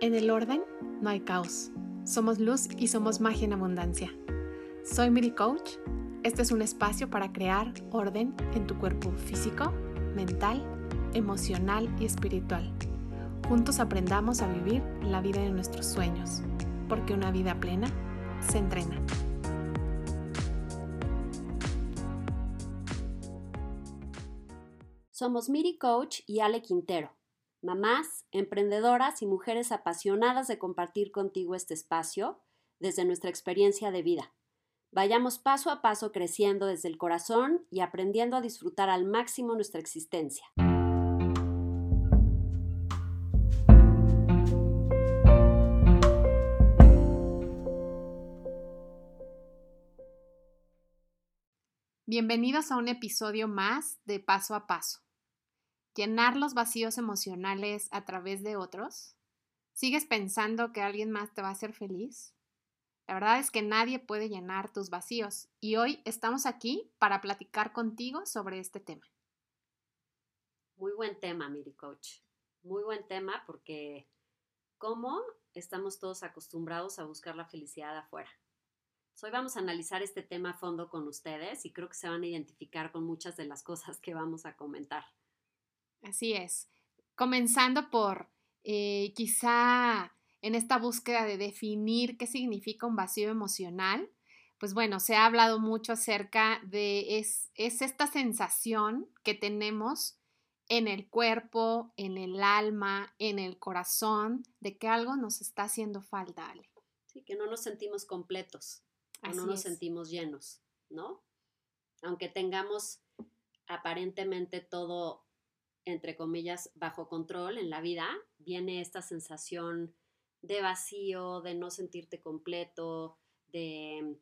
En el orden no hay caos. Somos luz y somos magia en abundancia. Soy Miri Coach. Este es un espacio para crear orden en tu cuerpo físico, mental, emocional y espiritual. Juntos aprendamos a vivir la vida de nuestros sueños, porque una vida plena se entrena. Somos Miri Coach y Ale Quintero mamás, emprendedoras y mujeres apasionadas de compartir contigo este espacio desde nuestra experiencia de vida. Vayamos paso a paso creciendo desde el corazón y aprendiendo a disfrutar al máximo nuestra existencia. Bienvenidos a un episodio más de Paso a Paso llenar los vacíos emocionales a través de otros? ¿Sigues pensando que alguien más te va a hacer feliz? La verdad es que nadie puede llenar tus vacíos y hoy estamos aquí para platicar contigo sobre este tema. Muy buen tema, Miri Coach. Muy buen tema porque cómo estamos todos acostumbrados a buscar la felicidad afuera. Hoy vamos a analizar este tema a fondo con ustedes y creo que se van a identificar con muchas de las cosas que vamos a comentar. Así es. Comenzando por eh, quizá en esta búsqueda de definir qué significa un vacío emocional, pues bueno, se ha hablado mucho acerca de es, es esta sensación que tenemos en el cuerpo, en el alma, en el corazón, de que algo nos está haciendo falta, Ale. Sí, que no nos sentimos completos, no nos sentimos llenos, ¿no? Aunque tengamos aparentemente todo entre comillas, bajo control en la vida, viene esta sensación de vacío, de no sentirte completo, de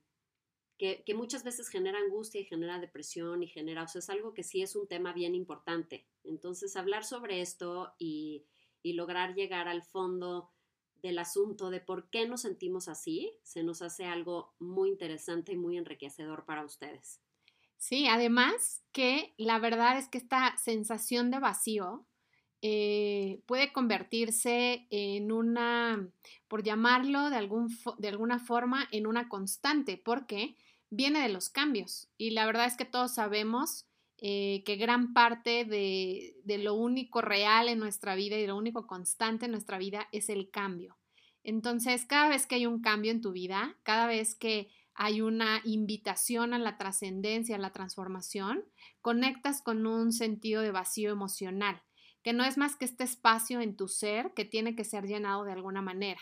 que, muchas veces genera angustia y genera depresión y genera, o sea, es algo que sí es un tema bien importante. Entonces, hablar sobre esto y, y lograr llegar al fondo del asunto de por qué nos sentimos así, se nos hace algo muy interesante y muy enriquecedor para ustedes. Sí, además que la verdad es que esta sensación de vacío eh, puede convertirse en una, por llamarlo de, algún, de alguna forma, en una constante, porque viene de los cambios. Y la verdad es que todos sabemos eh, que gran parte de, de, lo único real en nuestra vida y lo único constante en nuestra vida es el cambio. Entonces, cada vez que hay un cambio en tu vida, cada vez que hay una invitación a la trascendencia, a la transformación, conectas con un sentido de vacío emocional, que no es más que este espacio en tu ser que tiene que ser llenado de alguna manera.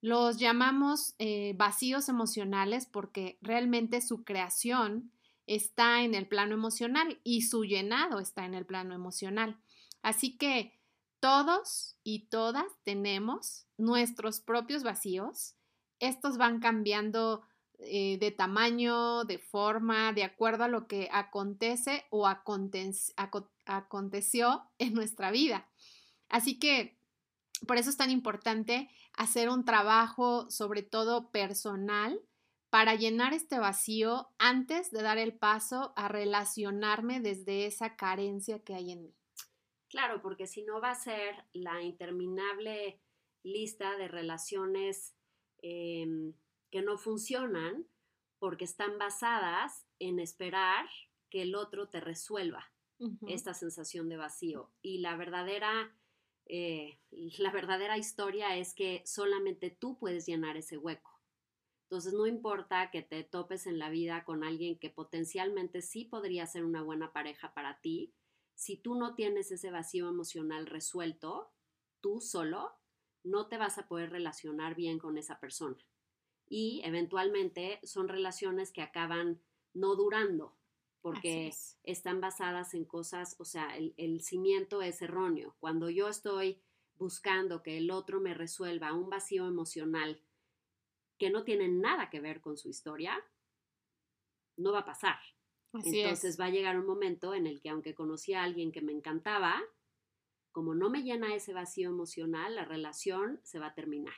Los llamamos eh, vacíos emocionales porque realmente su creación está en el plano emocional y su llenado está en el plano emocional. Así que todos y todas tenemos nuestros propios vacíos. Estos van cambiando eh, de tamaño, de forma, de acuerdo a lo que acontece o aconteció en nuestra vida. Así que por eso es tan importante hacer un trabajo, sobre todo personal, para llenar este vacío antes de dar el paso a relacionarme desde esa carencia que hay en mí. Claro, porque si no va a ser la interminable lista de relaciones em, que no funcionan porque están basadas en esperar que el otro te resuelva esta sensación de vacío. Y la verdadera, eh, la verdadera historia es que solamente tú puedes llenar ese hueco. Entonces no importa que te topes en la vida con alguien que potencialmente sí podría ser una buena pareja para ti, si tú no tienes ese vacío emocional resuelto, tú solo, no te vas a poder relacionar bien con esa persona y eventualmente son relaciones que acaban no durando porque están basadas en cosas, o sea, el, el, cimiento es erróneo. Cuando yo estoy buscando que el otro me resuelva un vacío emocional que no tiene nada que ver con su historia, no va a pasar. Entonces va a llegar un momento en el que aunque conocí a alguien que me encantaba, como no me llena ese vacío emocional, la relación se va a terminar.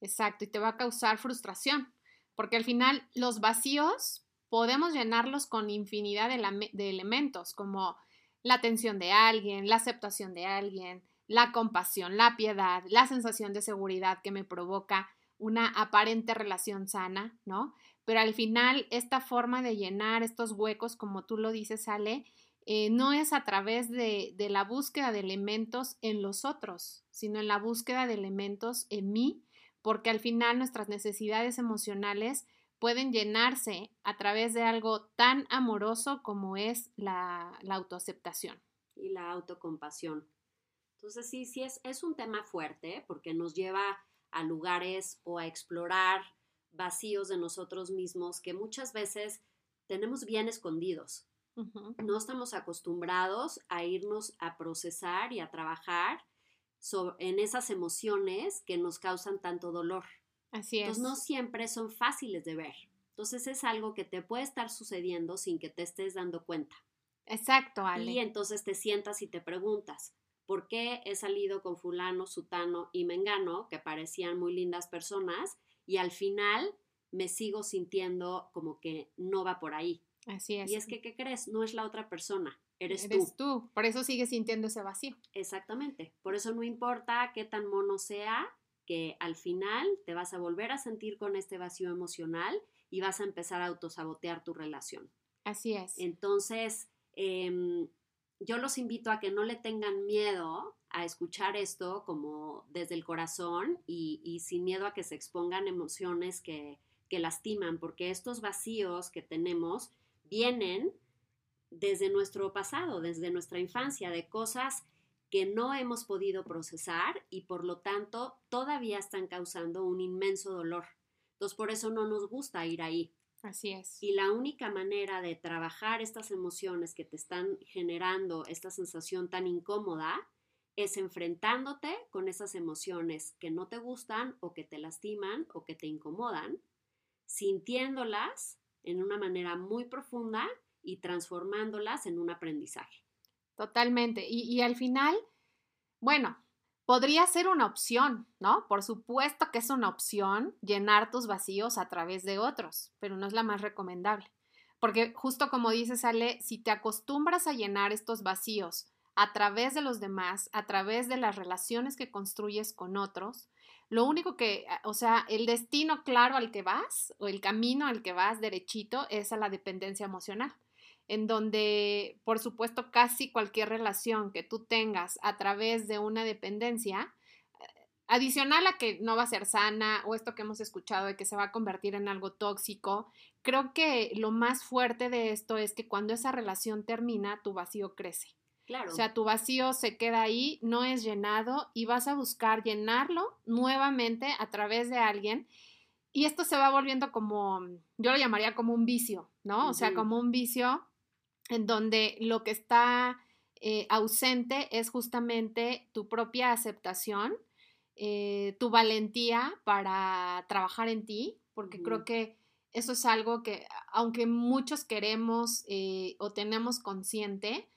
Exacto, y te va a causar frustración, porque al final los vacíos podemos llenarlos con infinidad de, elementos, como la atención de alguien, la aceptación de alguien, la compasión, la piedad, la sensación de seguridad que me provoca una aparente relación sana, ¿no? Pero al final, esta forma de llenar estos huecos, como tú lo dices, Ale, eh, no es a través de, de la búsqueda de elementos en los otros, sino en la búsqueda de elementos en mí, porque al final nuestras necesidades emocionales pueden llenarse a través de algo tan amoroso como es la, la autoaceptación. Y la autocompasión. Entonces sí, sí es, es un tema fuerte porque nos lleva a lugares o a explorar vacíos de nosotros mismos que muchas veces tenemos bien escondidos. No estamos acostumbrados a irnos a procesar y a trabajar en esas emociones que nos causan tanto dolor. Así es. Entonces no siempre son fáciles de ver. Entonces es algo que te puede estar sucediendo sin que te estés dando cuenta. Exacto, Ale. Y entonces te sientas y te preguntas, por qué he salido con fulano, sutano y mengano, que parecían muy lindas personas, y al final me sigo sintiendo como que no va por ahí. Así es. Y es que, ¿qué crees? No es la otra persona, eres, eres tú. Por eso sigues sintiendo ese vacío. Exactamente. Por eso no importa qué tan mono sea, que al final te vas a volver a sentir con este vacío emocional y vas a empezar a autosabotear tu relación. Así es. Entonces, eh, yo los invito a que no le tengan miedo a escuchar esto como desde el corazón y, sin miedo a que se expongan emociones que, que lastiman, porque estos vacíos que tenemos vienen desde nuestro pasado, desde nuestra infancia, de cosas que no hemos podido procesar y por lo tanto todavía están causando un inmenso dolor. Entonces por eso no nos gusta ir ahí. Así es. Y la única manera de trabajar estas emociones que te están generando esta sensación tan incómoda es enfrentándote con esas emociones que no te gustan o que te lastiman o que te incomodan, sintiéndolas en una manera muy profunda y transformándolas en un aprendizaje. Totalmente. Y, y al final, bueno, podría ser una opción, ¿no? Por supuesto que es una opción llenar tus vacíos a través de otros, pero no es la más recomendable. Porque justo como dices, Ale, si te acostumbras a llenar estos vacíos a través de los demás, a través de las relaciones que construyes con otros, lo único que, o sea, el destino claro al que vas o el camino al que vas derechito es a la dependencia emocional en donde, por supuesto, casi cualquier relación que tú tengas a través de una dependencia, adicional a que no va a ser sana o esto que hemos escuchado de que se va a convertir en algo tóxico, creo que lo más fuerte de esto es que cuando esa relación termina, tu vacío crece. Claro. O sea, tu vacío se queda ahí, no es llenado y vas a buscar llenarlo nuevamente a través de alguien. Y esto se va volviendo como, yo lo llamaría como un vicio, ¿no? O sea, como un vicio en donde lo que está eh, ausente es justamente tu propia aceptación, eh, tu valentía para trabajar en ti, porque creo que eso es algo que, aunque muchos queremos eh, o tenemos consciente,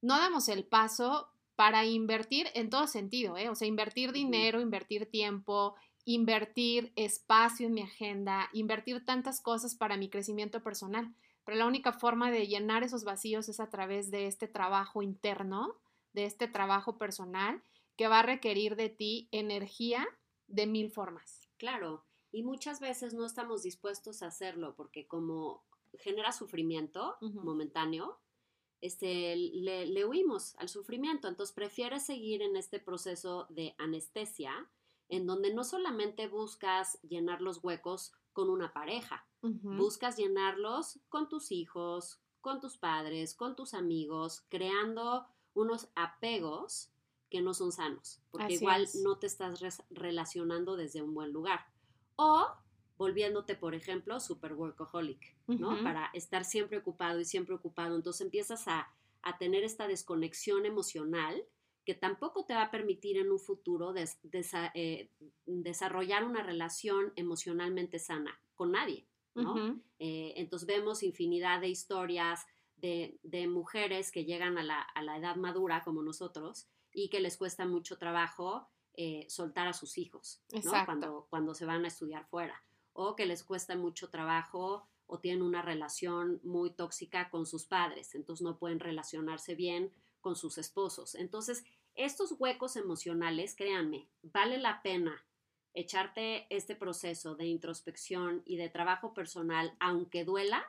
no damos el paso para invertir en todo sentido, o sea, invertir dinero, invertir tiempo, invertir espacio en mi agenda, invertir tantas cosas para mi crecimiento personal. Pero la única forma de llenar esos vacíos es a través de este trabajo interno, de este trabajo personal, que va a requerir de ti energía de mil formas. Claro, y muchas veces no estamos dispuestos a hacerlo porque como genera sufrimiento momentáneo, este, le, le, huimos al sufrimiento. Entonces prefieres seguir en este proceso de anestesia, en donde no solamente buscas llenar los huecos con una pareja, Buscas llenarlos con tus hijos, con tus padres, con tus amigos, creando unos apegos que no son sanos, porque igual no te estás relacionando desde un buen lugar. O volviéndote, por ejemplo, super workaholic, ¿no? Para estar siempre ocupado y siempre ocupado. Entonces empiezas a, tener esta desconexión emocional que tampoco te va a permitir en un futuro eh, desarrollar una relación emocionalmente sana con nadie. Eh, entonces vemos infinidad de historias de, mujeres que llegan a la, edad madura como nosotros y que les cuesta mucho trabajo eh, soltar a sus hijos cuando, cuando se van a estudiar fuera o que les cuesta mucho trabajo o tienen una relación muy tóxica con sus padres, entonces no pueden relacionarse bien con sus esposos. Entonces, estos huecos emocionales, créanme, vale la pena echarte este proceso de introspección y de trabajo personal, aunque duela,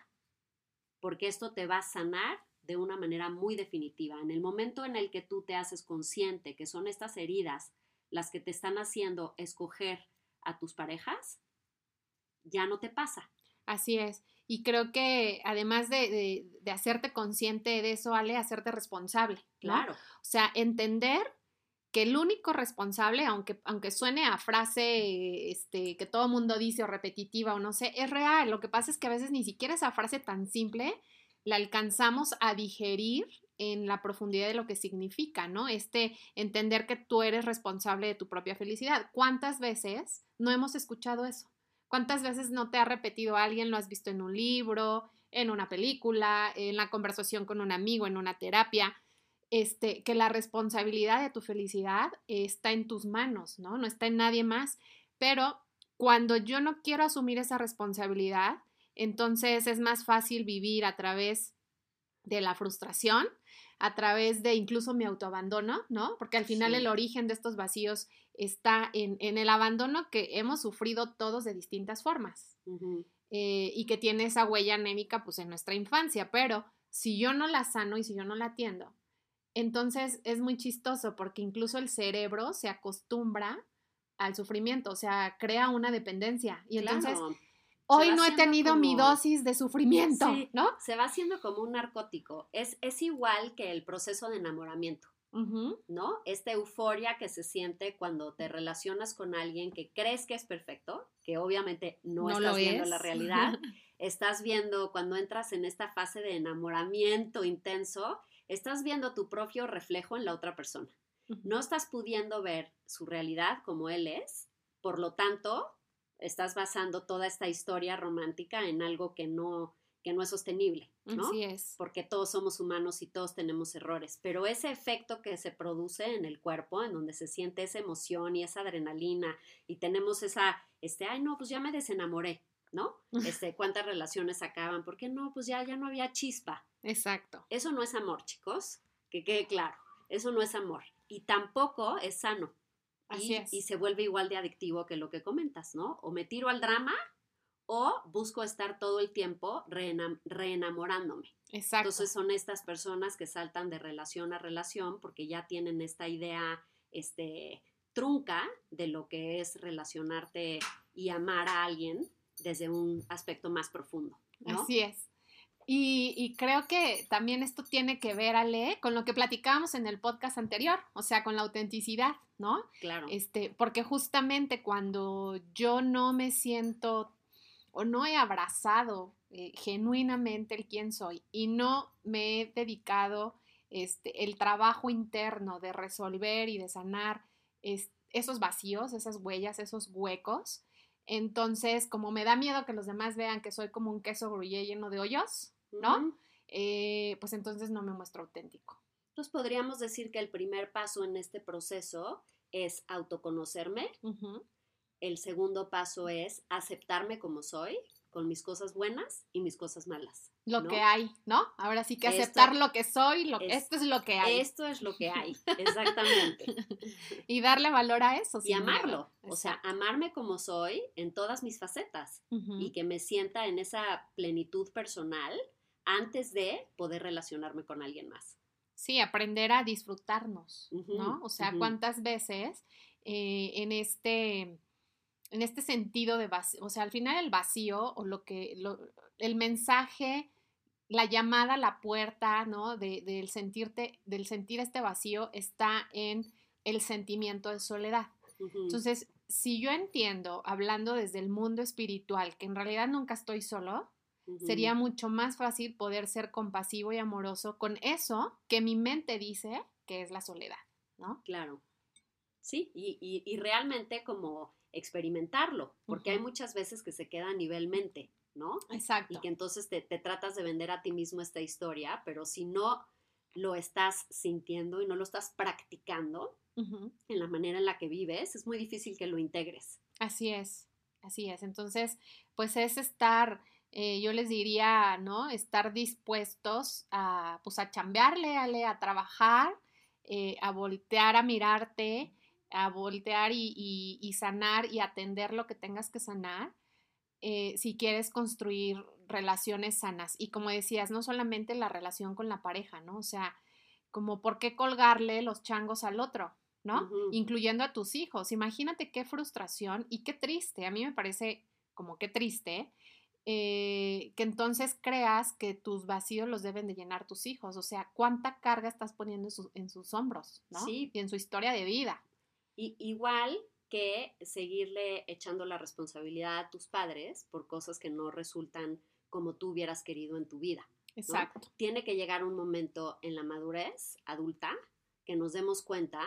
porque esto te va a sanar de una manera muy definitiva. En el momento en el que tú te haces consciente que son estas heridas las que te están haciendo escoger a tus parejas, ya no te pasa. Así es. Y creo que además de, hacerte consciente de eso, Ale, hacerte responsable. Claro. O sea, entender que el único responsable, aunque, aunque suene a frase este, que todo mundo dice o repetitiva o no sé, es real. Lo que pasa es que a veces ni siquiera esa frase tan simple la alcanzamos a digerir en la profundidad de lo que significa, ¿no? Este entender que tú eres responsable de tu propia felicidad. ¿Cuántas veces no hemos escuchado eso? ¿Cuántas veces no te ha repetido alguien, lo has visto en un libro, en una película, en la conversación con un amigo, en una terapia? Este, que la responsabilidad de tu felicidad está en tus manos, ¿no? No está en nadie más. Pero cuando yo no quiero asumir esa responsabilidad, entonces es más fácil vivir a través de la frustración, a través de incluso mi autoabandono, ¿no? Porque al final el origen de estos vacíos está en, el abandono que hemos sufrido todos de distintas formas eh, y que tiene esa huella anémica pues en nuestra infancia, pero si yo no la sano y si yo no la atiendo, entonces es muy chistoso porque incluso el cerebro se acostumbra al sufrimiento, o sea, crea una dependencia y entonces hoy no he tenido mi dosis de sufrimiento, ¿no? Se va haciendo como un narcótico. Es, es igual que el proceso de enamoramiento, ¿no? Esta euforia que se siente cuando te relacionas con alguien que crees que es perfecto, que obviamente no, estás viendo la realidad. estás viendo cuando entras en esta fase de enamoramiento intenso, estás viendo tu propio reflejo en la otra persona. No estás pudiendo ver su realidad como él es, por lo tanto, estás basando toda esta historia romántica en algo que no, que no es sostenible, ¿no? Así es. Porque todos somos humanos y todos tenemos errores, pero ese efecto que se produce en el cuerpo, en donde se siente esa emoción y esa adrenalina y tenemos esa, este, ay, no, pues ya me desenamoré, ¿no? Este, ¿cuántas relaciones acaban? Porque no, pues ya, ya no había chispa. Exacto. Eso no es amor, chicos, que quede claro, eso no es amor y tampoco es sano y, se vuelve igual de adictivo que lo que comentas, ¿no? O me tiro al drama o busco estar todo el tiempo reenamorándome. Exacto. Entonces son estas personas que saltan de relación a relación porque ya tienen esta idea este, trunca de lo que es relacionarte y amar a alguien desde un aspecto más profundo. Así es. Y, creo que también esto tiene que ver, Ale, con lo que platicábamos en el podcast anterior, o sea, con la autenticidad, ¿no? Claro. Este, porque justamente cuando yo no me siento o no he abrazado eh, genuinamente el quién soy y no me he dedicado este, el trabajo interno de resolver y de sanar esos vacíos, esas huellas, esos huecos, entonces, como me da miedo que los demás vean que soy como un queso gruyé lleno de hoyos, ¿no? Eh, pues entonces no me muestro auténtico. Entonces podríamos decir que el primer paso en este proceso es autoconocerme. El segundo paso es aceptarme como soy, con mis cosas buenas y mis cosas malas. Lo que hay, ¿no? Ahora sí que aceptar lo que soy, lo, esto es lo que hay. Esto es lo que hay, exactamente. y darle valor a eso. Y amarlo, o sea, amarme como soy en todas mis facetas y que me sienta en esa plenitud personal antes de poder relacionarme con alguien más. Sí, aprender a disfrutarnos, ¿no? O sea, cuántas veces eh, en este en este sentido de vacío, o sea, al final el vacío o lo que, el mensaje, la llamada a la puerta, ¿no? De, del sentirte, del sentir este vacío está en el sentimiento de soledad. Entonces, si yo entiendo, hablando desde el mundo espiritual, que en realidad nunca estoy solo, sería mucho más fácil poder ser compasivo y amoroso con eso que mi mente dice que es la soledad, ¿no? Claro. Sí, y, realmente como experimentarlo, porque hay muchas veces que se queda a nivel mente, ¿no? Exacto. Y que entonces te, tratas de vender a ti mismo esta historia, pero si no lo estás sintiendo y no lo estás practicando en la manera en la que vives, es muy difícil que lo integres. Así es, así es. Entonces, pues es estar eh, yo les diría, ¿no? Estar dispuestos a, pues, a chambearle, a, a trabajar eh, a voltear a mirarte, a voltear y, sanar y atender lo que tengas que sanar, eh, si quieres construir relaciones sanas. Y como decías, no solamente la relación con la pareja, ¿no? O sea, como por qué colgarle los changos al otro, ¿no? Incluyendo a tus hijos. Imagínate qué frustración y qué triste. A mí me parece como qué triste eh, que entonces creas que tus vacíos los deben de llenar tus hijos. O sea, cuánta carga estás poniendo en, sus hombros, ¿no? Sí. Y en su historia de vida. Y, igual que seguirle echando la responsabilidad a tus padres por cosas que no resultan como tú hubieras querido en tu vida. Exacto. Tiene que llegar un momento en la madurez adulta que nos demos cuenta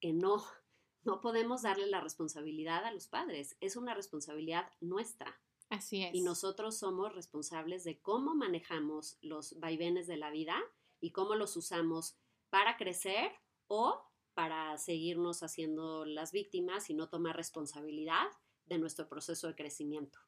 que no, no podemos darle la responsabilidad a los padres. Es una responsabilidad nuestra. Así es. Y nosotros somos responsables de cómo manejamos los vaivenes de la vida y cómo los usamos para crecer o para seguirnos haciendo las víctimas y no tomar responsabilidad de nuestro proceso de crecimiento.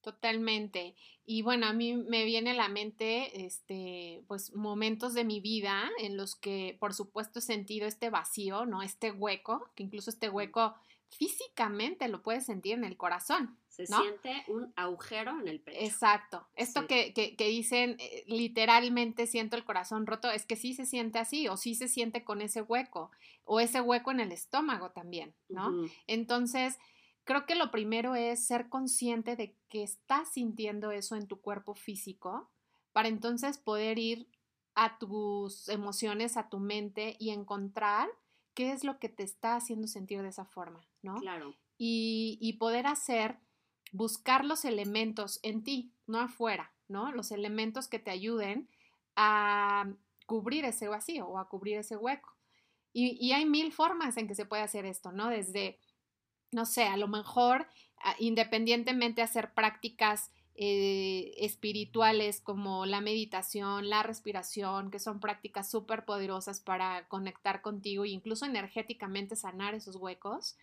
Totalmente. Y bueno, a mí me viene a la mente, este, pues, momentos de mi vida en los que, por supuesto, he sentido este vacío, ¿no? Este hueco, que incluso este hueco físicamente lo puedes sentir en el corazón. Se siente un agujero en el pecho. Exacto. Esto que, que, que, dicen eh, literalmente siento el corazón roto, es que sí se siente así, o sí se siente con ese hueco, o ese hueco en el estómago también, ¿no? Entonces, creo que lo primero es ser consciente de que estás sintiendo eso en tu cuerpo físico para entonces poder ir a tus emociones, a tu mente y encontrar qué es lo que te está haciendo sentir de esa forma, ¿no? Claro. Y, y poder hacer, buscar los elementos en ti, no afuera, ¿no? Los elementos que te ayuden a cubrir ese vacío o a cubrir ese hueco. Y, y hay mil formas en que se puede hacer esto, ¿no? Desde no sé, a lo mejor ah, independientemente hacer prácticas eh, espirituales como la meditación, la respiración, que son prácticas súper poderosas para conectar contigo e incluso energéticamente sanar esos huecos,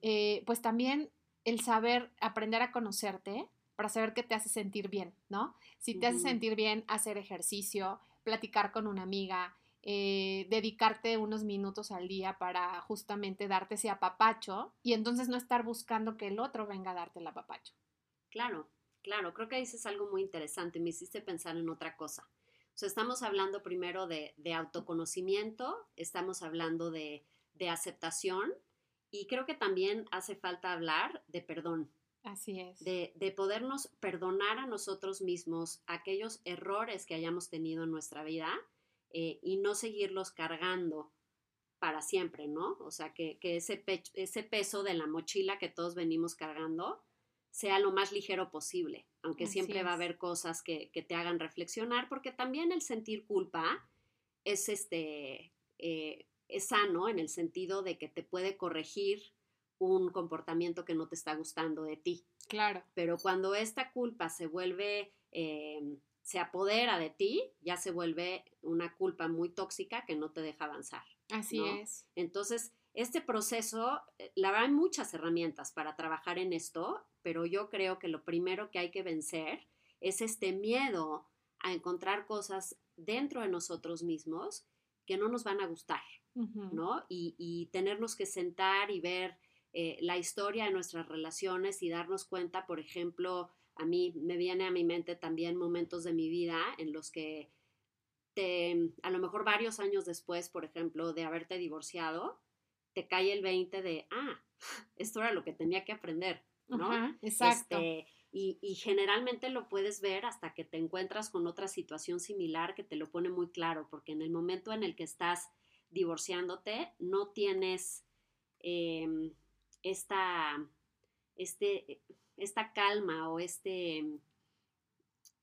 eh, pues también el saber, aprender a conocerte para saber qué te hace sentir bien, ¿no? Si te hace sentir bien hacer ejercicio, platicar con una amiga, eh, dedicarte unos minutos al día para justamente darte ese apapacho y entonces no estar buscando que el otro venga a darte el apapacho. Claro, claro, creo que dices algo muy interesante, me hiciste pensar en otra cosa. O sea, estamos hablando primero de, autoconocimiento, estamos hablando de, de aceptación y creo que también hace falta hablar de perdón. Así es. De, de, podernos perdonar a nosotros mismos aquellos errores que hayamos tenido en nuestra vida eh, y no seguirlos cargando para siempre, ¿no? O sea, que, ese, ese peso de la mochila que todos venimos cargando sea lo más ligero posible, aunque siempre va a haber cosas que, te hagan reflexionar, porque también el sentir culpa es, este, eh, es sano en el sentido de que te puede corregir un comportamiento que no te está gustando de ti. Claro. Pero cuando esta culpa se vuelve em, se apodera de ti, ya se vuelve una culpa muy tóxica que no te deja avanzar. Así es. Entonces, este proceso, eh, la verdad hay muchas herramientas para trabajar en esto, pero yo creo que lo primero que hay que vencer es este miedo a encontrar cosas dentro de nosotros mismos que no nos van a gustar, ¿no? Y, tenernos que sentar y ver eh, la historia de nuestras relaciones y darnos cuenta, por ejemplo, a mí me viene a mi mente también momentos de mi vida en los que te, a lo mejor varios años después, por ejemplo, de haberte divorciado, te cae el 20 de, ah, esto era lo que tenía que aprender, ¿no? exacto. Este, y, y, generalmente lo puedes ver hasta que te encuentras con otra situación similar que te lo pone muy claro, porque en el momento en el que estás divorciándote, no tienes em, esta, este, esta calma o este,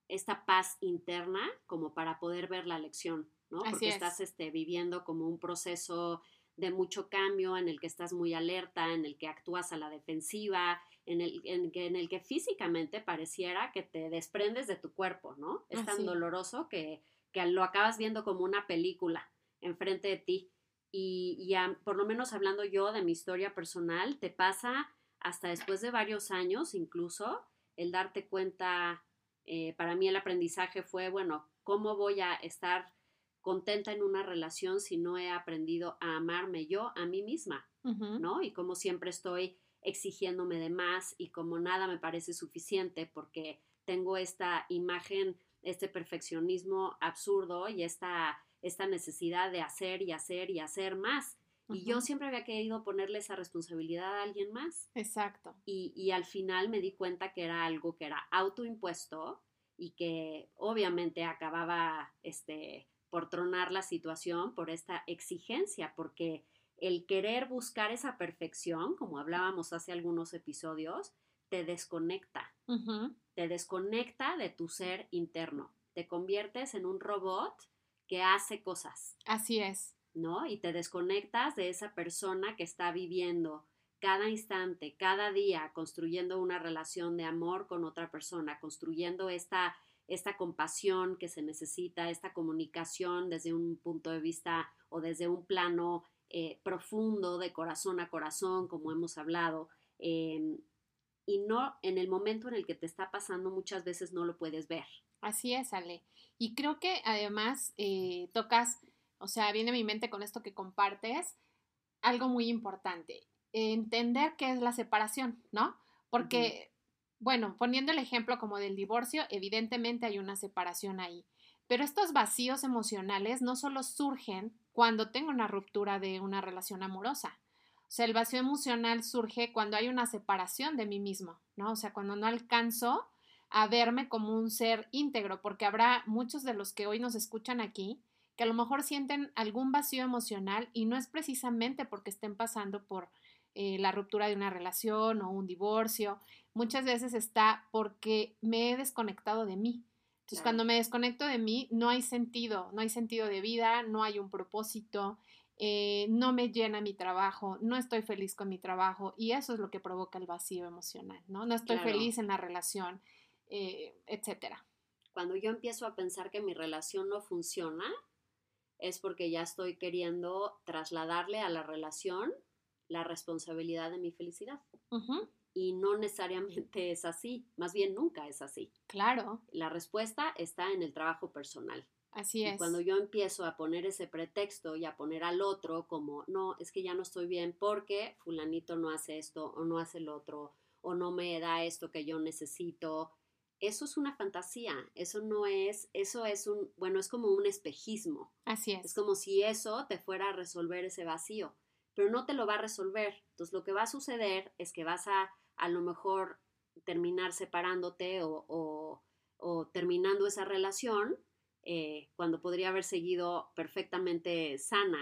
esta paz interna como para poder ver la lección, ¿no? Porque estás este, viviendo como un proceso de mucho cambio, en el que estás muy alerta, en el que actúas a la defensiva, en el, en, en el que físicamente pareciera que te desprendes de tu cuerpo, ¿no? Es tan doloroso que, que, lo acabas viendo como una película enfrente de ti. Y, ya, por lo menos hablando yo de mi historia personal, te pasa hasta después de varios años incluso, el darte cuenta, eh, para mí el aprendizaje fue, bueno, ¿cómo voy a estar contenta en una relación si no he aprendido a amarme yo a mí misma, ¿no? Y como siempre estoy exigiéndome de más y como nada me parece suficiente porque tengo esta imagen, este perfeccionismo absurdo y esta, esta necesidad de hacer y hacer y hacer más. Y yo siempre había querido ponerle esa responsabilidad a alguien más. Exacto. Y, y, al final me di cuenta que era algo que era autoimpuesto y que obviamente acababa este, por tronar la situación por esta exigencia, porque el querer buscar esa perfección, como hablábamos hace algunos episodios, te desconecta. Te desconecta de tu ser interno. Te conviertes en un robot que hace cosas. Así es. ¿No? Y te desconectas de esa persona que está viviendo cada instante, cada día, construyendo una relación de amor con otra persona, construyendo esta, esta compasión que se necesita, esta comunicación desde un punto de vista o desde un plano eh, profundo de corazón a corazón, como hemos hablado, em, y no en el momento en el que te está pasando muchas veces no lo puedes ver. Así es, Ale. Y creo que además eh, tocas, o sea, viene a mi mente con esto que compartes, algo muy importante, entender qué es la separación, ¿no? Porque, bueno, poniendo el ejemplo como del divorcio, evidentemente hay una separación ahí, pero estos vacíos emocionales no solo surgen cuando tengo una ruptura de una relación amorosa. O sea, el vacío emocional surge cuando hay una separación de mí mismo, ¿no? O sea, cuando no alcanzo a verme como un ser íntegro, porque habrá muchos de los que hoy nos escuchan aquí que a lo mejor sienten algún vacío emocional y no es precisamente porque estén pasando por eh, la ruptura de una relación o un divorcio. Muchas veces está porque me he desconectado de mí. Entonces, cuando me desconecto de mí, no hay sentido, no hay sentido de vida, no hay un propósito, eh, no me llena mi trabajo, no estoy feliz con mi trabajo y eso es lo que provoca el vacío emocional, ¿no? No estoy feliz en la relación, eh, etcétera. Cuando yo empiezo a pensar que mi relación no funciona, es porque ya estoy queriendo trasladarle a la relación la responsabilidad de mi felicidad y no necesariamente es así, más bien nunca es así. Claro. La respuesta está en el trabajo personal. Así es. Y cuando yo empiezo a poner ese pretexto y a poner al otro como, no, es que ya no estoy bien porque fulanito no hace esto o no hace el otro o no me da esto que yo necesito, eso es una fantasía, eso no es, eso es un, bueno, es como un espejismo. Así es. Es como si eso te fuera a resolver ese vacío, pero no te lo va a resolver. Entonces lo que va a suceder es que vas a a lo mejor terminar separándote o, terminando esa relación eh, cuando podría haber seguido perfectamente sana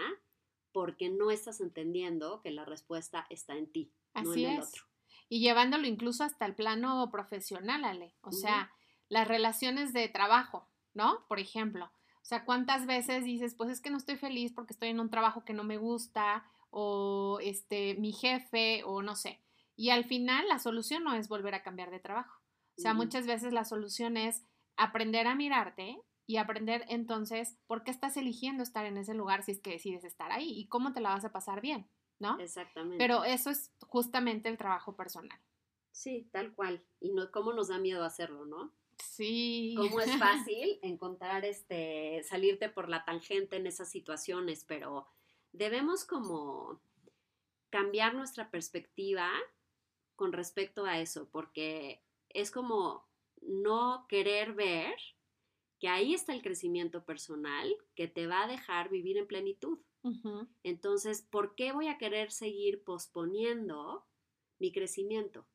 porque no estás entendiendo que la respuesta está en ti, no en el otro. Y llevándolo incluso hasta el plano profesional, Ale. O sea, las relaciones de trabajo, ¿no? Por ejemplo. O sea, ¿cuántas veces dices, pues es que no estoy feliz porque estoy en un trabajo que no me gusta, o este, mi jefe, o no sé. Y al final la solución no es volver a cambiar de trabajo. O sea, muchas veces la solución es aprender a mirarte y aprender entonces por qué estás eligiendo estar en ese lugar si es que decides estar ahí y cómo te la vas a pasar bien, ¿no? Exactamente. Pero eso es justamente el trabajo personal. Sí, tal cual. Y no, cómo nos da miedo hacerlo, ¿no? Sí. Cómo es fácil encontrar este, salirte por la tangente en esas situaciones, pero debemos como cambiar nuestra perspectiva con respecto a eso, porque es como no querer ver que ahí está el crecimiento personal que te va a dejar vivir en plenitud. Entonces, ¿por qué voy a querer seguir posponiendo mi crecimiento?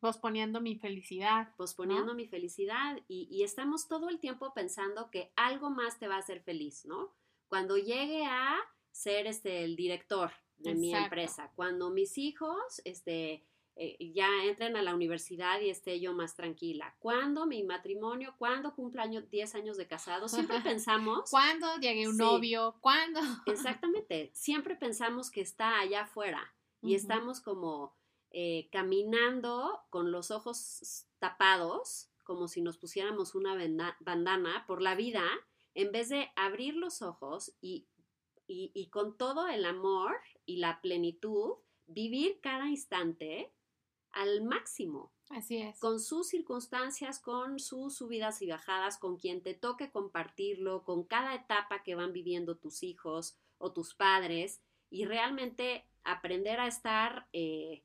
Posponiendo mi felicidad. Posponiendo mi felicidad y, y, estamos todo el tiempo pensando que algo más te va a hacer feliz, ¿no? Cuando llegue a ser este, el director de mi empresa, cuando mis hijos este, eh, ya entren a la universidad y esté yo más tranquila. ¿Cuándo mi matrimonio? ¿Cuándo cumplo 10 años de casado? Siempre pensamos... ¿Cuándo llegue un novio? ¿Cuándo? Exactamente. Siempre pensamos que está allá afuera y estamos como eh, caminando con los ojos tapados, como si nos pusiéramos una bandana por la vida, en vez de abrir los ojos y, y con todo el amor y la plenitud, vivir cada instante al máximo. Así es. Con sus circunstancias, con sus subidas y bajadas, con quien te toque compartirlo, con cada etapa que van viviendo tus hijos o tus padres y realmente aprender a estar eh,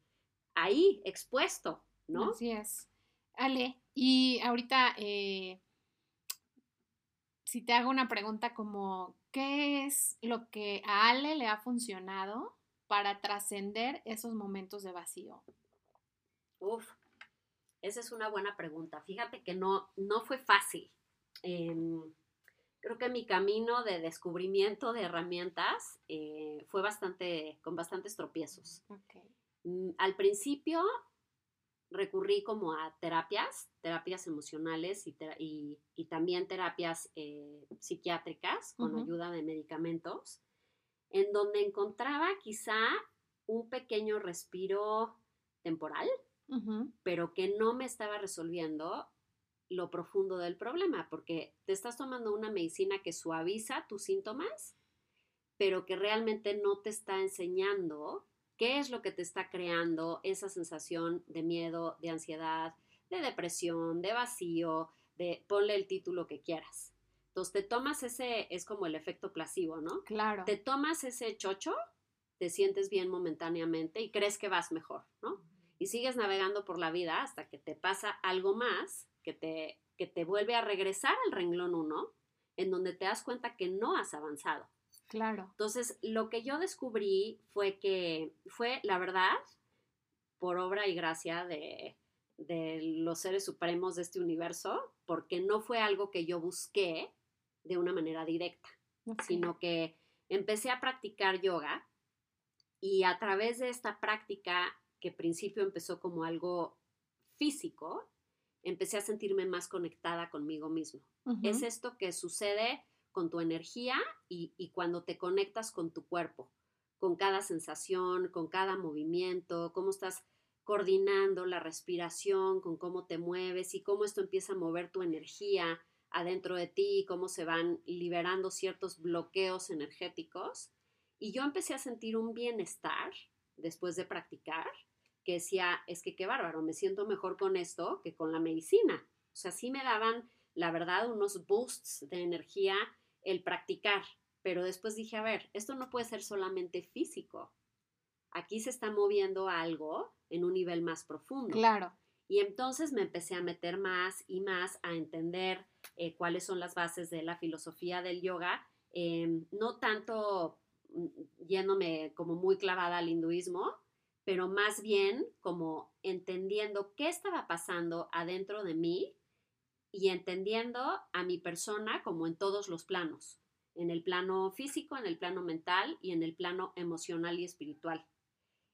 ahí, expuesto, ¿no? Así es. Ale, y ahorita, eh, si te hago una pregunta como, ¿qué es lo que a Ale le ha funcionado para trascender esos momentos de vacío? Uf, esa es una buena pregunta. Fíjate que no, no fue fácil. Em, creo que mi camino de descubrimiento de herramientas eh, fue bastante, con bastantes tropiezos. Mm, al principio recurrí como a terapias, terapias emocionales y, y, también terapias eh, psiquiátricas con ayuda de medicamentos, en donde encontraba quizá un pequeño respiro temporal, pero que no me estaba resolviendo lo profundo del problema, porque te estás tomando una medicina que suaviza tus síntomas, pero que realmente no te está enseñando qué es lo que te está creando esa sensación de miedo, de ansiedad, de depresión, de vacío, de ponle el título que quieras. Entonces te tomas ese, es como el efecto placebo, ¿no? Claro. Te tomas ese chocho, te sientes bien momentáneamente y crees que vas mejor, ¿no? Y sigues navegando por la vida hasta que te pasa algo más que te, que te vuelve a regresar al renglón 1, en donde te das cuenta que no has avanzado. Claro. Entonces, lo que yo descubrí fue que fue, la verdad, por obra y gracia de, de los seres supremos de este universo, porque no fue algo que yo busqué de una manera directa, sino que empecé a practicar yoga y a través de esta práctica que al principio empezó como algo físico, empecé a sentirme más conectada conmigo mismo. Es esto que sucede con tu energía y, y, cuando te conectas con tu cuerpo, con cada sensación, con cada movimiento, cómo estás coordinando la respiración, con cómo te mueves y cómo esto empieza a mover tu energía adentro de ti, cómo se van liberando ciertos bloqueos energéticos. Y yo empecé a sentir un bienestar después de practicar que decía, es que qué bárbaro, me siento mejor con esto que con la medicina. O sea, sí me daban, la verdad, unos boosts de energía el practicar, pero después dije, a ver, esto no puede ser solamente físico. Aquí se está moviendo algo en un nivel más profundo. Claro. Y entonces me empecé a meter más y más a entender eh, cuáles son las bases de la filosofía del yoga, em, no tanto mm, yéndome como muy clavada al hinduismo, pero más bien como entendiendo qué estaba pasando adentro de mí y entendiendo a mi persona como en todos los planos, en el plano físico, en el plano mental y en el plano emocional y espiritual.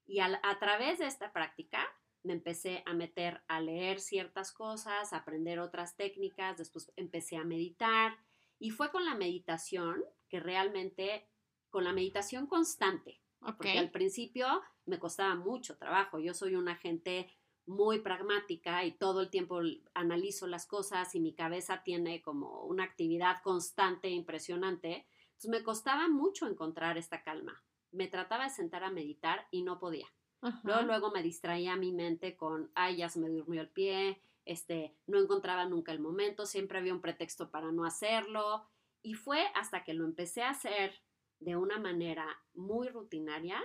Y a, través de esta práctica me empecé a meter a leer ciertas cosas, a aprender otras técnicas, después empecé a meditar y fue con la meditación que realmente, con la meditación constante, porque al principio me costaba mucho trabajo. Yo soy una gente muy pragmática y todo el tiempo analizo las cosas y mi cabeza tiene como una actividad constante e impresionante. Entonces me costaba mucho encontrar esta calma. Me trataba de sentar a meditar y no podía. Luego, luego me distraía mi mente con, ay, ya se me durmió el pie, este, no encontraba nunca el momento, siempre había un pretexto para no hacerlo. Y fue hasta que lo empecé a hacer de una manera muy rutinaria,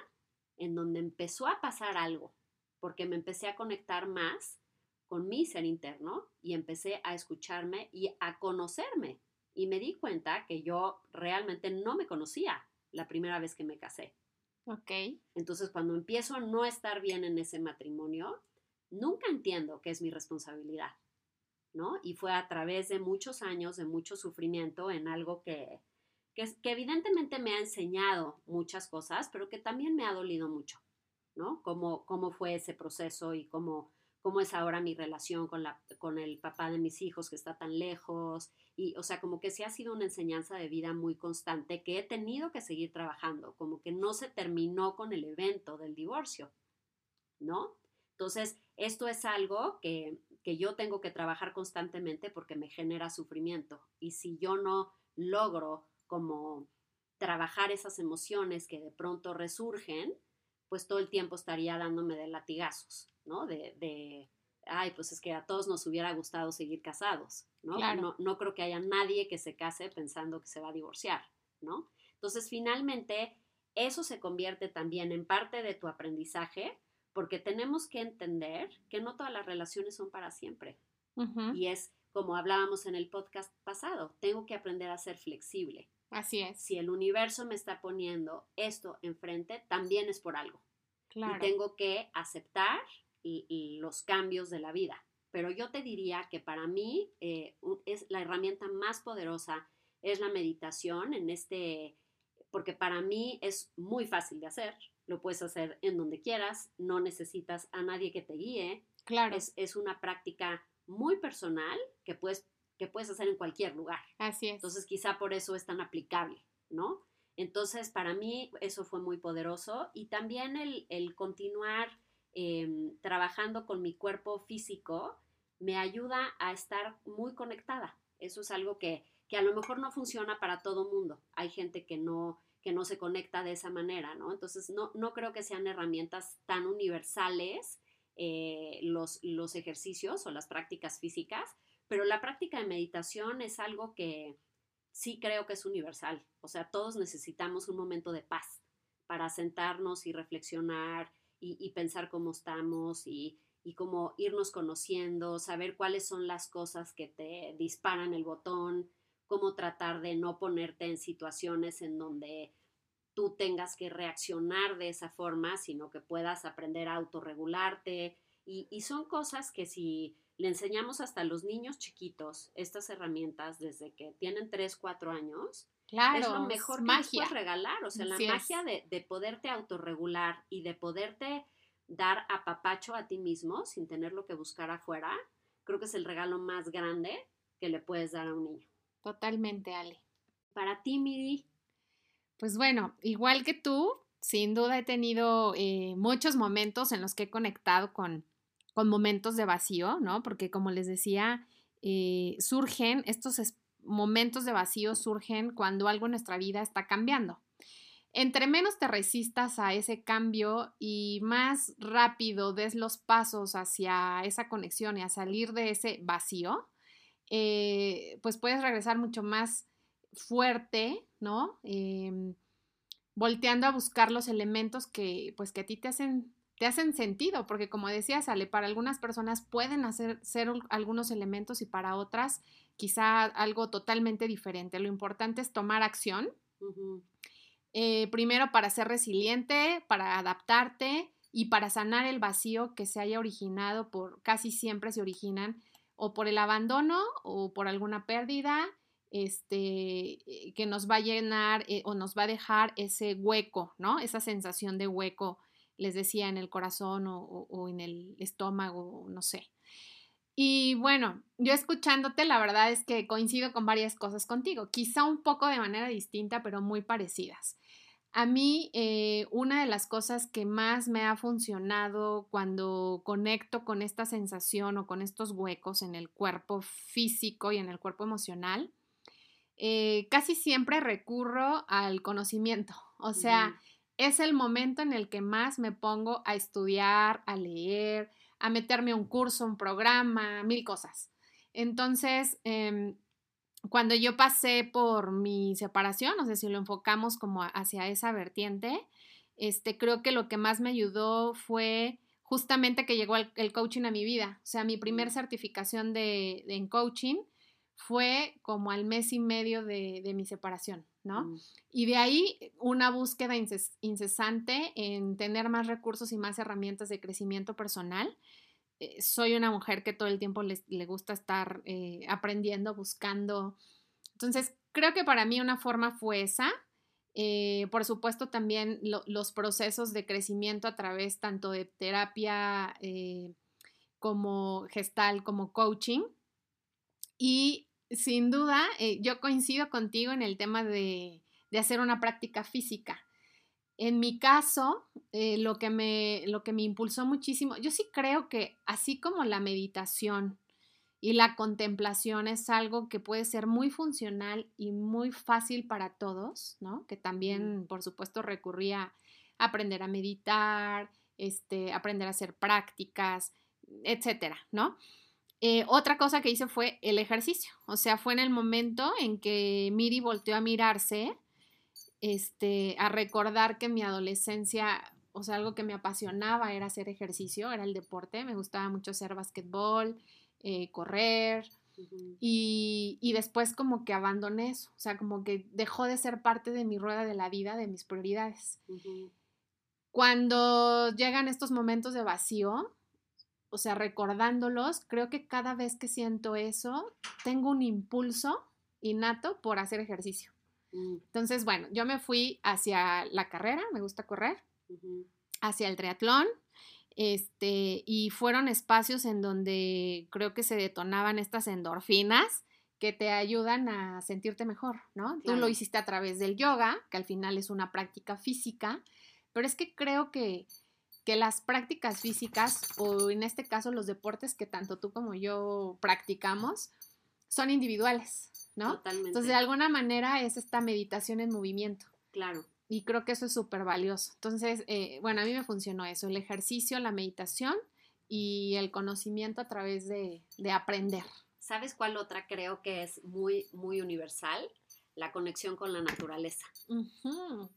en donde empezó a pasar algo, porque me empecé a conectar más con mi ser interno y empecé a escucharme y a conocerme. Y me di cuenta que yo realmente no me conocía la primera vez que me casé. Ok. Entonces, cuando empiezo a no estar bien en ese matrimonio, nunca entiendo que es mi responsabilidad, ¿no? Y fue a través de muchos años de mucho sufrimiento en algo que, que, evidentemente me ha enseñado muchas cosas, pero que también me ha dolido mucho, ¿no? Cómo, cómo fue ese proceso y cómo, cómo es ahora mi relación con, la, con el papá de mis hijos que está tan lejos. Y, o sea, como que sí ha sido una enseñanza de vida muy constante que he tenido que seguir trabajando, como que no se terminó con el evento del divorcio, ¿no? Entonces, esto es algo que, que yo tengo que trabajar constantemente porque me genera sufrimiento. Y si yo no logro como trabajar esas emociones que de pronto resurgen, pues todo el tiempo estaría dándome de latigazos. ¿no? De, de, ay, pues es que a todos nos hubiera gustado seguir casados, ¿no? No, no creo que haya nadie que se case pensando que se va a divorciar, ¿no? Entonces, finalmente, eso se convierte también en parte de tu aprendizaje, porque tenemos que entender que no todas las relaciones son para siempre. Y es como hablábamos en el podcast pasado, tengo que aprender a ser flexible. Así es. Si el universo me está poniendo esto enfrente, también es por algo. Claro. Y tengo que aceptar los cambios de la vida. Pero yo te diría que para mí eh, es la herramienta más poderosa es la meditación en este, porque para mí es muy fácil de hacer. Lo puedes hacer en donde quieras, no necesitas a nadie que te guíe. Claro. Es, es una práctica muy personal que puedes, que puedes hacer en cualquier lugar. Así es. Entonces, quizá por eso es tan aplicable, ¿no? Entonces, para mí eso fue muy poderoso y también el, continuar em, trabajando con mi cuerpo físico me ayuda a estar muy conectada. Eso es algo que, que a lo mejor no funciona para todo mundo. Hay gente que no, que no se conecta de esa manera, ¿no? Entonces, no, no creo que sean herramientas tan universales eh, los, los ejercicios o las prácticas físicas, pero la práctica de meditación es algo que sí creo que es universal. O sea, todos necesitamos un momento de paz para sentarnos y reflexionar y, pensar cómo estamos y, y cómo irnos conociendo, saber cuáles son las cosas que te disparan el botón, cómo tratar de no ponerte en situaciones en donde tú tengas que reaccionar de esa forma, sino que puedas aprender a autorregularte. Y, son cosas que si le enseñamos hasta a los niños chiquitos estas herramientas desde que tienen 3, 4 años, claro, es lo mejor que magia. puedes regalar. O sea, la magia de, de, poderte autorregular y de poderte dar a papacho a ti mismo sin tenerlo que buscar afuera, creo que es el regalo más grande que le puedes dar a un niño. Totalmente, Ale. Para ti, Miri, pues bueno, igual que tú, sin duda he tenido eh, muchos momentos en los que he conectado con, con momentos de vacío, ¿no? Porque como les decía, eh, surgen, estos momentos de vacío surgen cuando algo en nuestra vida está cambiando. Entre menos te resistas a ese cambio y más rápido des los pasos hacia esa conexión y a salir de ese vacío, eh, pues puedes regresar mucho más fuerte, ¿no? Em, volteando a buscar los elementos que, pues, que a ti te hacen, te hacen sentido, porque como decía Sale, para algunas personas pueden hacer ser algunos elementos y para otras quizá algo totalmente diferente. Lo importante es tomar acción. Eh, primero para ser resiliente, para adaptarte y para sanar el vacío que se haya originado por, casi siempre se originan o por el abandono o por alguna pérdida este, eh, que nos va a llenar eh, o nos va a dejar ese hueco, ¿no? Esa sensación de hueco, les decía, en el corazón o, en el estómago, no sé. Y bueno, yo escuchándote, la verdad es que coincido con varias cosas contigo, quizá un poco de manera distinta, pero muy parecidas. A mí, eh, una de las cosas que más me ha funcionado cuando conecto con esta sensación o con estos huecos en el cuerpo físico y en el cuerpo emocional, eh, casi siempre recurro al conocimiento. O sea, es el momento en el que más me pongo a estudiar, a leer, a meterme a un curso, un programa, mil cosas. Entonces, em, cuando yo pasé por mi separación, no sé si lo enfocamos como hacia esa vertiente, este, creo que lo que más me ayudó fue justamente que llegó el, coaching a mi vida. O sea, mi primer certificación de, en coaching fue como al mes y medio de, mi separación, ¿no? Mm. Y de ahí una búsqueda incesante en tener más recursos y más herramientas de crecimiento personal. Eh, soy una mujer que todo el tiempo le gusta estar eh, aprendiendo, buscando. Entonces, creo que para mí una forma fue esa. Eh, por supuesto, también los procesos de crecimiento a través tanto de terapia como gestal, como coaching y sin duda, eh, yo coincido contigo en el tema de, hacer una práctica física. En mi caso, eh, lo, que me, lo que me impulsó muchísimo, yo sí creo que así como la meditación y la contemplación es algo que puede ser muy funcional y muy fácil para todos, ¿no? Que también, por supuesto, recurría a aprender a meditar, este, aprender a hacer prácticas, etcétera, ¿no? Eh, otra cosa que hice fue el ejercicio, o sea, fue en el momento en que Miri volteó a mirarse, este, a recordar que en mi adolescencia, o sea, algo que me apasionaba era hacer ejercicio, era el deporte, me gustaba mucho hacer basquetbol, eh, correr, y, y, después como que abandoné eso, o sea, como que dejó de ser parte de mi rueda de la vida, de mis prioridades. Cuando llegan estos momentos de vacío, o sea, recordándolos, creo que cada vez que siento eso, tengo un impulso innato por hacer ejercicio. Mm. Entonces, bueno, yo me fui hacia la carrera, me gusta correr, hacia el triatlón, este, y fueron espacios en donde creo que se detonaban estas endorfinas que te ayudan a sentirte mejor, ¿no? Tú lo hiciste a través del yoga, que al final es una práctica física, pero es que creo que, que las prácticas físicas, o en este caso los deportes que tanto tú como yo practicamos, son individuales, ¿no? Totalmente. Entonces, de alguna manera es esta meditación en movimiento. Claro y creo que eso es súper valioso. Entonces, eh, bueno, a mí me funcionó eso, el ejercicio, la meditación y el conocimiento a través de, aprender. ¿Sabes cuál otra creo que es muy, muy universal? La conexión con la naturaleza.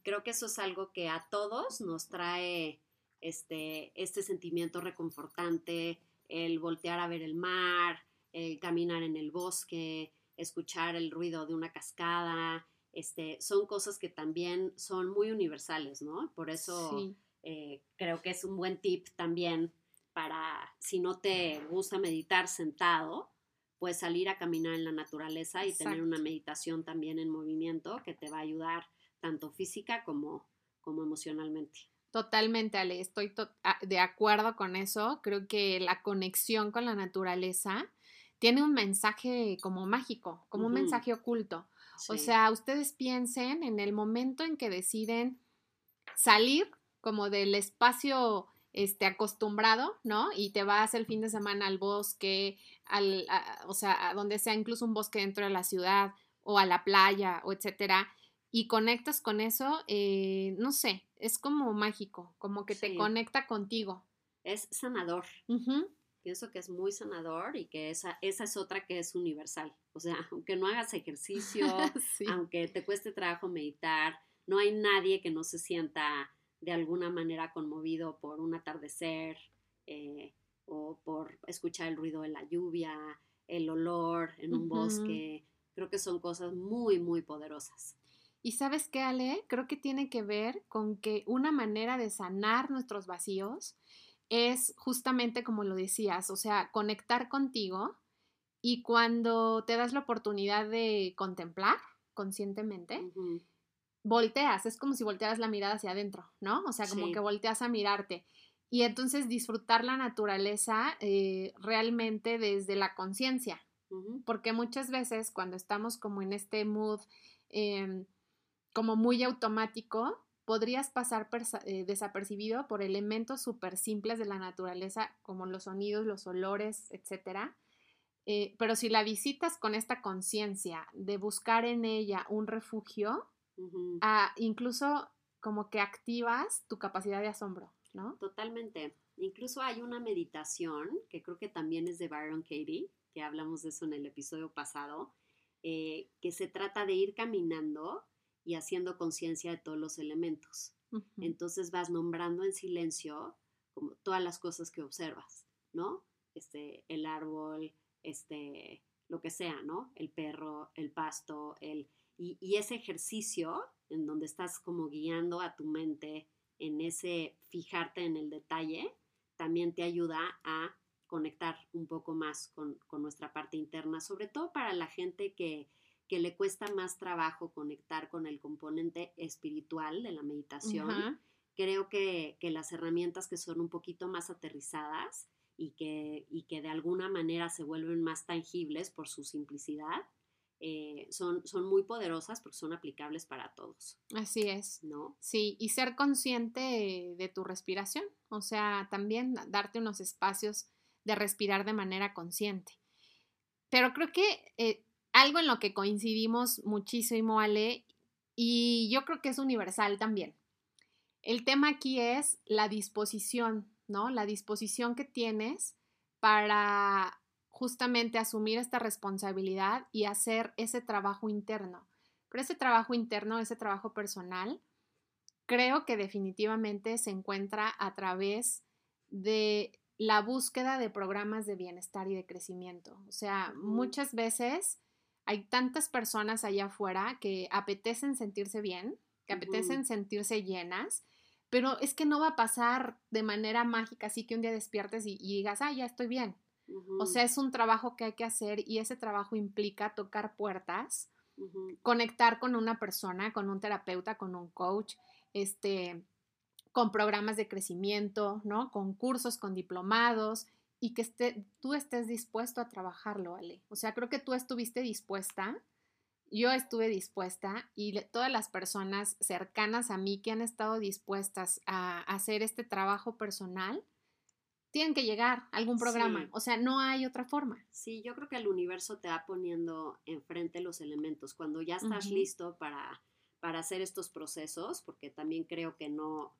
Creo que eso es algo que a todos nos trae este, este sentimiento reconfortante, el voltear a ver el mar, el caminar en el bosque, escuchar el ruido de una cascada, este, son cosas que también son muy universales, ¿no? Por eso eh, creo que es un buen tip también para, si no te gusta meditar sentado, pues salir a caminar en la naturaleza y tener una meditación también en movimiento que te va a ayudar tanto física como, como emocionalmente. Totalmente, Ale, estoy de acuerdo con eso. Creo que la conexión con la naturaleza tiene un mensaje como mágico, como un mensaje oculto. O sea, ustedes piensen en el momento en que deciden salir como del espacio este, acostumbrado, ¿no? Y te vas el fin de semana al bosque, al, o sea, a donde sea incluso un bosque dentro de la ciudad o a la playa o etcétera, y conectas con eso, eh, no sé, es como mágico, como que te conecta contigo. Es sanador pienso que es muy sanador y que esa, esa es otra que es universal. O sea, aunque no hagas ejercicio, aunque te cueste trabajo meditar, no hay nadie que no se sienta de alguna manera conmovido por un atardecer eh, o por escuchar el ruido de la lluvia, el olor en un bosque. Creo que son cosas muy, muy poderosas. Y sabes qué, Ale, creo que tiene que ver con que una manera de sanar nuestros vacíos es justamente como lo decías, o sea, conectar contigo y cuando te das la oportunidad de contemplar conscientemente, volteas, es como si voltearas la mirada hacia adentro, ¿no? O sea, como que volteas a mirarte. Y entonces disfrutar la naturaleza eh, realmente desde la conciencia, porque muchas veces cuando estamos como en este mood em, como muy automático, podrías pasar eh, desapercibido por elementos súper simples de la naturaleza, como los sonidos, los olores, etc. Eh, pero si la visitas con esta conciencia de buscar en ella un refugio, ah, incluso como que activas tu capacidad de asombro, ¿no? Totalmente. Incluso hay una meditación que creo que también es de Byron Katie, que hablamos de eso en el episodio pasado, eh, que se trata de ir caminando y haciendo conciencia de todos los elementos. Entonces vas nombrando en silencio como todas las cosas que observas, ¿no? Este, el árbol, este, lo que sea, ¿no? El perro, el pasto, el... Y, y ese ejercicio en donde estás como guiando a tu mente en ese fijarte en el detalle, también te ayuda a conectar un poco más con, con nuestra parte interna, sobre todo para la gente que, que le cuesta más trabajo conectar con el componente espiritual de la meditación. Creo que, las herramientas que son un poquito más aterrizadas y que, y que de alguna manera se vuelven más tangibles por su simplicidad, eh, son, son muy poderosas porque son aplicables para todos. Así es. ¿No? Sí, y ser consciente de tu respiración, o sea, también darte unos espacios de respirar de manera consciente. Pero creo que eh, algo en lo que coincidimos muchísimo, Ale, y yo creo que es universal también, El tema aquí es la disposición, ¿no? La disposición que tienes para justamente asumir esta responsabilidad y hacer ese trabajo interno. Pero ese trabajo interno, ese trabajo personal, creo que definitivamente se encuentra a través de la búsqueda de programas de bienestar y de crecimiento. O sea, muchas veces hay tantas personas allá afuera que apetecen sentirse bien, que apetecen sentirse llenas, pero es que no va a pasar de manera mágica, así que un día despiertes y, digas, ah, ya estoy bien. O sea, es un trabajo que hay que hacer y ese trabajo implica tocar puertas, conectar con una persona, con un terapeuta, con un coach, este, con programas de crecimiento, ¿no? Con cursos, con diplomados y que esté, tú estés dispuesto a trabajarlo, Ale. O sea, creo que tú estuviste dispuesta, yo estuve dispuesta y todas las personas cercanas a mí que han estado dispuestas a hacer este trabajo personal, tienen que llegar a algún programa. O sea, no hay otra forma. Sí, yo creo que el universo te va poniendo enfrente los elementos. Cuando ya estás listo para, para hacer estos procesos, porque también creo que no,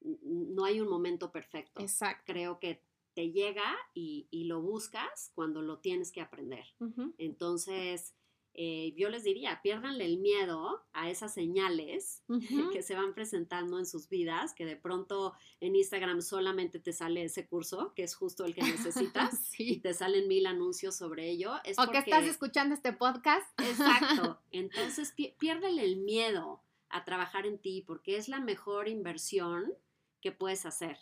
no hay un momento perfecto. Exacto. Creo que te llega y, lo buscas cuando lo tienes que aprender. Entonces, eh, yo les diría, piérdanle el miedo a esas señales que se van presentando en sus vidas, que de pronto en Instagram solamente te sale ese curso, que es justo el que necesitas, y te salen mil anuncios sobre ello. o que estás escuchando este podcast. Exacto. Entonces, piérdele el miedo a trabajar en ti, porque es la mejor inversión que puedes hacer.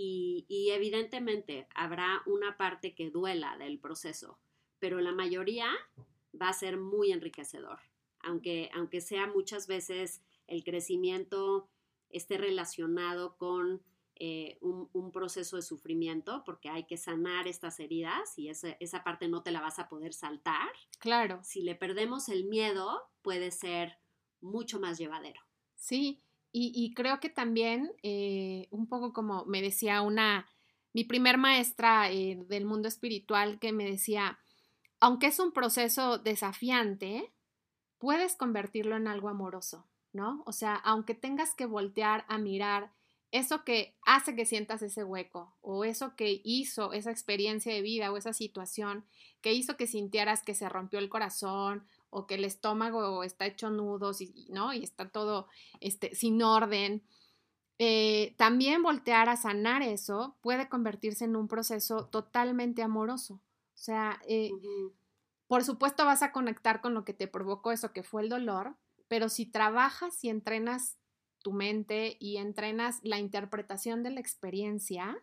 Y, y evidentemente habrá una parte que duela del proceso, pero la mayoría va a ser muy enriquecedor, aunque, aunque sea muchas veces el crecimiento esté relacionado con eh, un, proceso de sufrimiento, porque hay que sanar estas heridas y esa, esa parte no te la vas a poder saltar. Claro. Si le perdemos el miedo, puede ser mucho más llevadero. Sí, y, creo que también, eh, un poco como me decía una, mi primer maestra eh, del mundo espiritual que me decía, aunque es un proceso desafiante, puedes convertirlo en algo amoroso, ¿no? O sea, aunque tengas que voltear a mirar eso que hace que sientas ese hueco o eso que hizo esa experiencia de vida o esa situación que hizo que sintieras que se rompió el corazón o que el estómago está hecho nudos y, ¿no? y está todo este, sin orden. Eh, también voltear a sanar eso puede convertirse en un proceso totalmente amoroso. O sea, eh, por supuesto vas a conectar con lo que te provocó eso que fue el dolor, pero si trabajas y entrenas tu mente y entrenas la interpretación de la experiencia,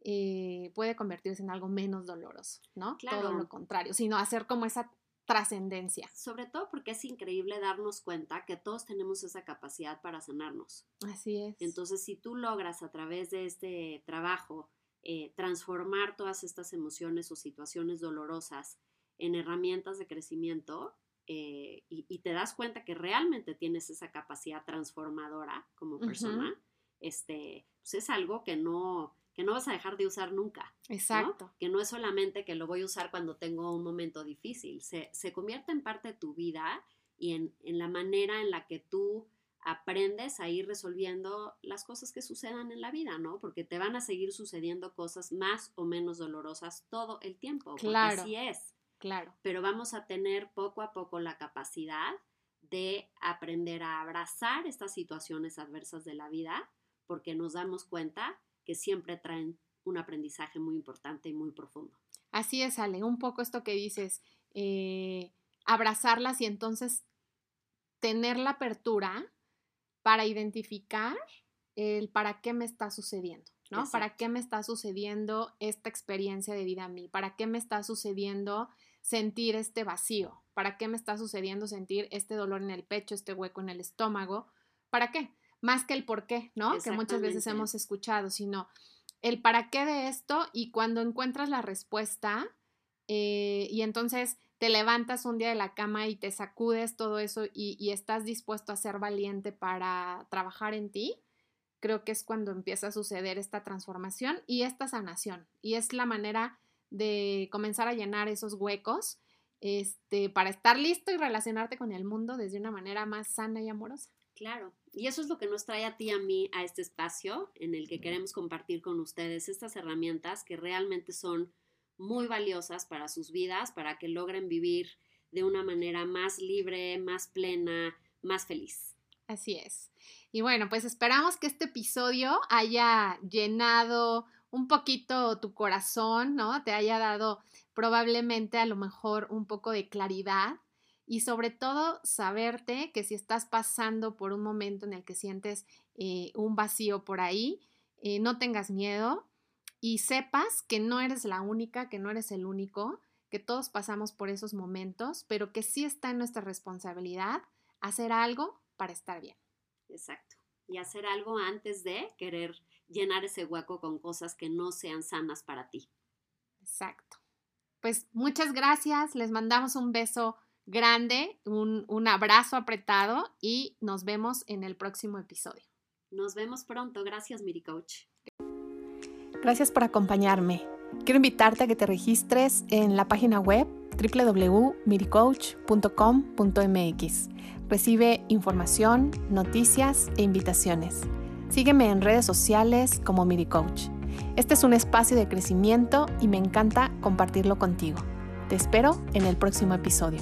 eh, puede convertirse en algo menos doloroso, ¿no? Todo lo contrario, sino hacer como esa trascendencia. Sobre todo porque es increíble darnos cuenta que todos tenemos esa capacidad para sanarnos. Así es. Entonces, si tú logras a través de este trabajo eh, transformar todas estas emociones o situaciones dolorosas en herramientas de crecimiento eh, y, te das cuenta que realmente tienes esa capacidad transformadora como persona, este, pues es algo que no, que no vas a dejar de usar nunca. Exacto. Que no es solamente que lo voy a usar cuando tengo un momento difícil, se, se convierte en parte de tu vida y en, en, la manera en la que tú aprendes a ir resolviendo las cosas que sucedan en la vida, ¿no? Porque te van a seguir sucediendo cosas más o menos dolorosas todo el tiempo. Claro. Porque así es. Claro. Pero vamos a tener poco a poco la capacidad de aprender a abrazar estas situaciones adversas de la vida porque nos damos cuenta que siempre traen un aprendizaje muy importante y muy profundo. Así es, Ale, un poco esto que dices, eh, abrazarlas y entonces tener la apertura para identificar el para qué me está sucediendo, ¿no? ¿Para qué me está sucediendo esta experiencia de vida a mí? ¿Para qué me está sucediendo sentir este vacío? ¿Para qué me está sucediendo sentir este dolor en el pecho, este hueco en el estómago? ¿Para qué? Más que el por qué, ¿no? Que muchas veces hemos escuchado, sino el para qué de esto y cuando encuentras la respuesta eh, y entonces te levantas un día de la cama y te sacudes todo eso y, y, estás dispuesto a ser valiente para trabajar en ti, creo que es cuando empieza a suceder esta transformación y esta sanación. Y es la manera de comenzar a llenar esos huecos este, para estar listo y relacionarte con el mundo desde una manera más sana y amorosa. Claro, y eso es lo que nos trae a ti y a mí a este espacio en el que queremos compartir con ustedes estas herramientas que realmente son muy valiosas para sus vidas, para que logren vivir de una manera más libre, más plena, más feliz. Así es. Y bueno, pues esperamos que este episodio haya llenado un poquito tu corazón, ¿no? Te haya dado probablemente a lo mejor un poco de claridad y sobre todo saberte que si estás pasando por un momento en el que sientes eh, un vacío por ahí, eh, no tengas miedo y sepas que no eres la única, que no eres el único, que todos pasamos por esos momentos, pero que sí está en nuestra responsabilidad hacer algo para estar bien. Exacto. Y hacer algo antes de querer llenar ese hueco con cosas que no sean sanas para ti. Exacto. Pues muchas gracias, les mandamos un beso grande, un, abrazo apretado y nos vemos en el próximo episodio. Nos vemos pronto. Gracias, Miri Coach. Gracias por acompañarme. Quiero invitarte a que te registres en la página web www.miricoach.com.mx. Recibe información, noticias e invitaciones. Sígueme en redes sociales como MiriCoach. Este es un espacio de crecimiento y me encanta compartirlo contigo. Te espero en el próximo episodio.